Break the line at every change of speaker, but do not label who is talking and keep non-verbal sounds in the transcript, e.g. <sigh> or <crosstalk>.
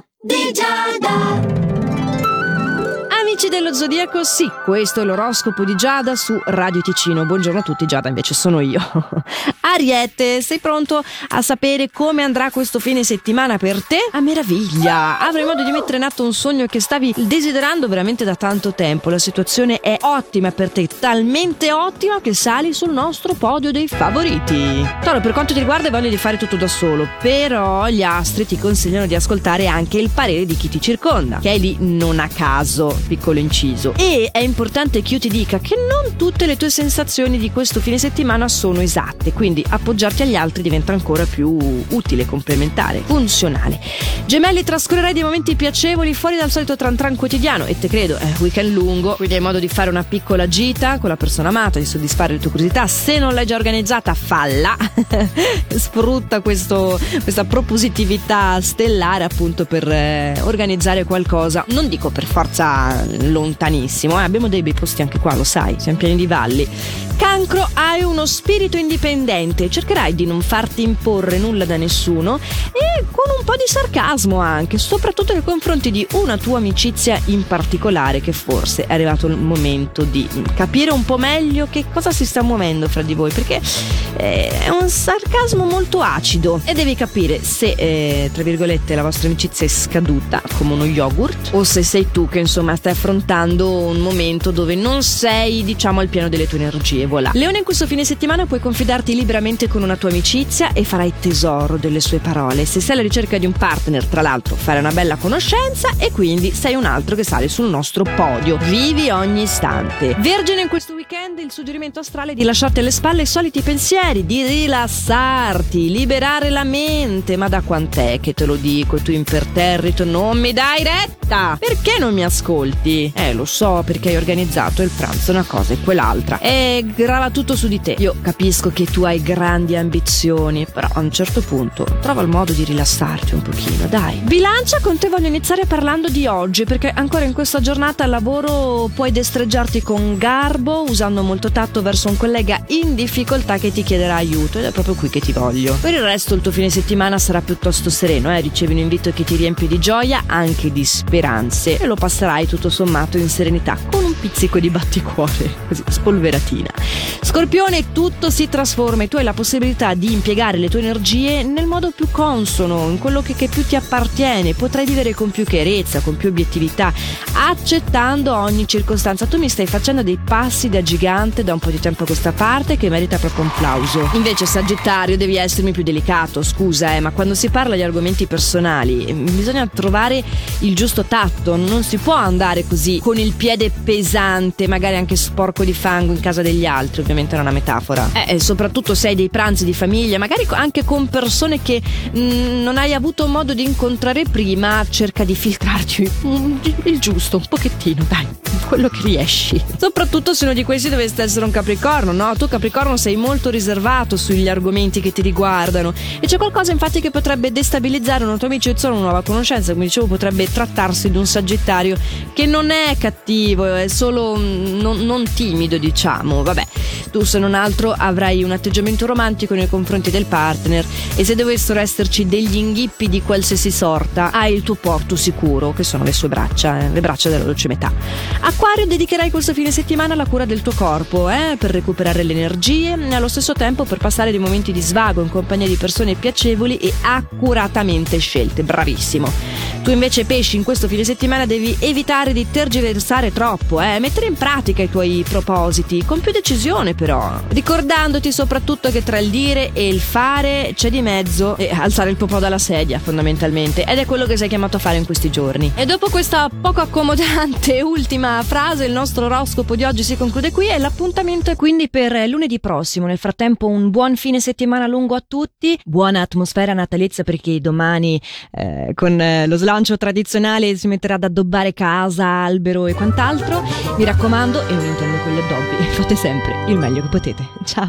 L'oroscopo di Giada.
Amici dello Zodiaco, sì, questo è l'oroscopo di Giada su Radio Ticino. Buongiorno a tutti, Giada invece sono io. <laughs> Ariete, sei pronto a sapere come andrà questo fine settimana per te? A meraviglia! Avrai modo di mettere in atto un sogno che stavi desiderando veramente da tanto tempo. La situazione è ottima per te, talmente ottima che sali sul nostro podio dei favoriti. Toro, per quanto ti riguarda hai voglia di fare tutto da solo, però gli astri ti consigliano di ascoltare anche il parere di chi ti circonda, che è lì non a caso piccolo inciso. E è importante che io ti dica che non tutte le tue sensazioni di questo fine settimana sono esatte, quindi appoggiarti agli altri diventa ancora più utile, complementare, funzionale. Gemelli, trascorrerai dei momenti piacevoli fuori dal solito tran tran quotidiano e te credo, è weekend lungo, quindi hai modo di fare una piccola gita con la persona amata, di soddisfare le tue curiosità. Se non l'hai già organizzata, falla. <laughs> Sfrutta questo, questa propositività stellare appunto per eh, organizzare qualcosa. Non dico per forza lontanissimo, eh? abbiamo dei bei posti anche qua, lo sai, siamo pieni di valli. Cancro, hai uno spirito indipendente, cercherai di non farti imporre nulla da nessuno e con un po' di sarcasmo anche, soprattutto nei confronti di una tua amicizia in particolare che forse è arrivato il momento di capire un po' meglio che cosa si sta muovendo fra di voi, perché eh, è un sarcasmo molto acido e devi capire se, eh, tra virgolette, la vostra amicizia è scaduta come uno yogurt o se sei tu che insomma stai affrontando un momento dove non sei, diciamo, al pieno delle tue energie voilà. Leone, in questo fine settimana puoi confidarti liberamente con una tua amicizia e farai tesoro delle sue parole. Se sei alla ricerca di un partner, tra l'altro, farai una bella conoscenza e quindi sei un altro che sale sul nostro podio. Vivi ogni istante. Vergine, in questo weekend il suggerimento astrale di lasciarti alle spalle i soliti pensieri, di rilassarti, liberare la mente. Ma da quant'è che te lo dico? Tu imperterrito non mi dai retta! Perché non mi ascolti? Eh, lo so, perché hai organizzato il pranzo una cosa e quell'altra. E grava tutto su di te. Io capisco che tu hai grandi ambizioni, però a un certo punto trova il modo di rilassarti un pochino, dai. Bilancia, con te voglio iniziare parlando di oggi, perché ancora in questa giornata al lavoro puoi destreggiarti con garbo, usando molto tatto verso un collega in difficoltà che ti chiederà aiuto ed è proprio qui che ti voglio. Per il resto il tuo fine settimana sarà piuttosto sereno, eh? ricevi un invito che ti riempie di gioia, anche di speranze e lo passerai tutto sommato in serenità con un pizzico di batticuore, <laughs> così spolveratina. Scorpione, tutto si trasforma e tu hai la possibilità di impiegare le tue energie nel modo più consono, in quello che, che più ti appartiene. Potrai vivere con più chiarezza, con più obiettività, accettando ogni circostanza. Tu mi stai facendo dei passi da gigante da un po' di tempo a questa parte che merita proprio un plauso. Invece, Sagittario, devi essermi più delicato, scusa, eh, ma quando si parla di argomenti personali bisogna trovare il giusto tatto. Non si può andare così con il piede pesante, magari anche sporco di fango in casa degli altri, ovviamente è una metafora. Eh, e soprattutto se hai dei pranzi di famiglia, magari anche con persone che mh, non hai avuto modo di incontrare prima, cerca di filtrarci mm, il giusto, un pochettino, dai, quello che riesci. Soprattutto se uno di questi dovesse essere un capricorno, no? Tu capricorno sei molto riservato sugli argomenti che ti riguardano e c'è qualcosa infatti che potrebbe destabilizzare una tua amicizia o una nuova conoscenza, come dicevo potrebbe trattarsi di un sagittario che non è cattivo, è solo non, non timido diciamo, vabbè. Tu se non altro avrai un atteggiamento romantico nei confronti del partner e se dovessero esserci degli inghippi di qualsiasi sorta, hai il tuo porto sicuro, che sono le sue braccia, eh, le braccia della dolce metà. Acquario, dedicherai questo fine settimana alla cura del tuo corpo, eh, per recuperare le energie e allo stesso tempo per passare dei momenti di svago in compagnia di persone piacevoli e accuratamente scelte. Bravissimo. Tu invece pesci in questo fine settimana devi evitare di tergiversare troppo, eh? mettere in pratica i tuoi propositi, con più decisione però, ricordandoti soprattutto che tra il dire e il fare c'è di mezzo e alzare il popò dalla sedia fondamentalmente ed è quello che sei chiamato a fare in questi giorni. E dopo questa poco accomodante <laughs> ultima frase il nostro oroscopo di oggi si conclude qui e l'appuntamento è quindi per lunedì prossimo. Nel frattempo un buon fine settimana lungo a tutti, buona atmosfera natalizia perché domani eh, con eh, lo slancio tradizionale si metterà ad addobbare casa, albero e quant'altro. Mi raccomando, e non intendo con gli addobbi, fate sempre il meglio che potete. Ciao!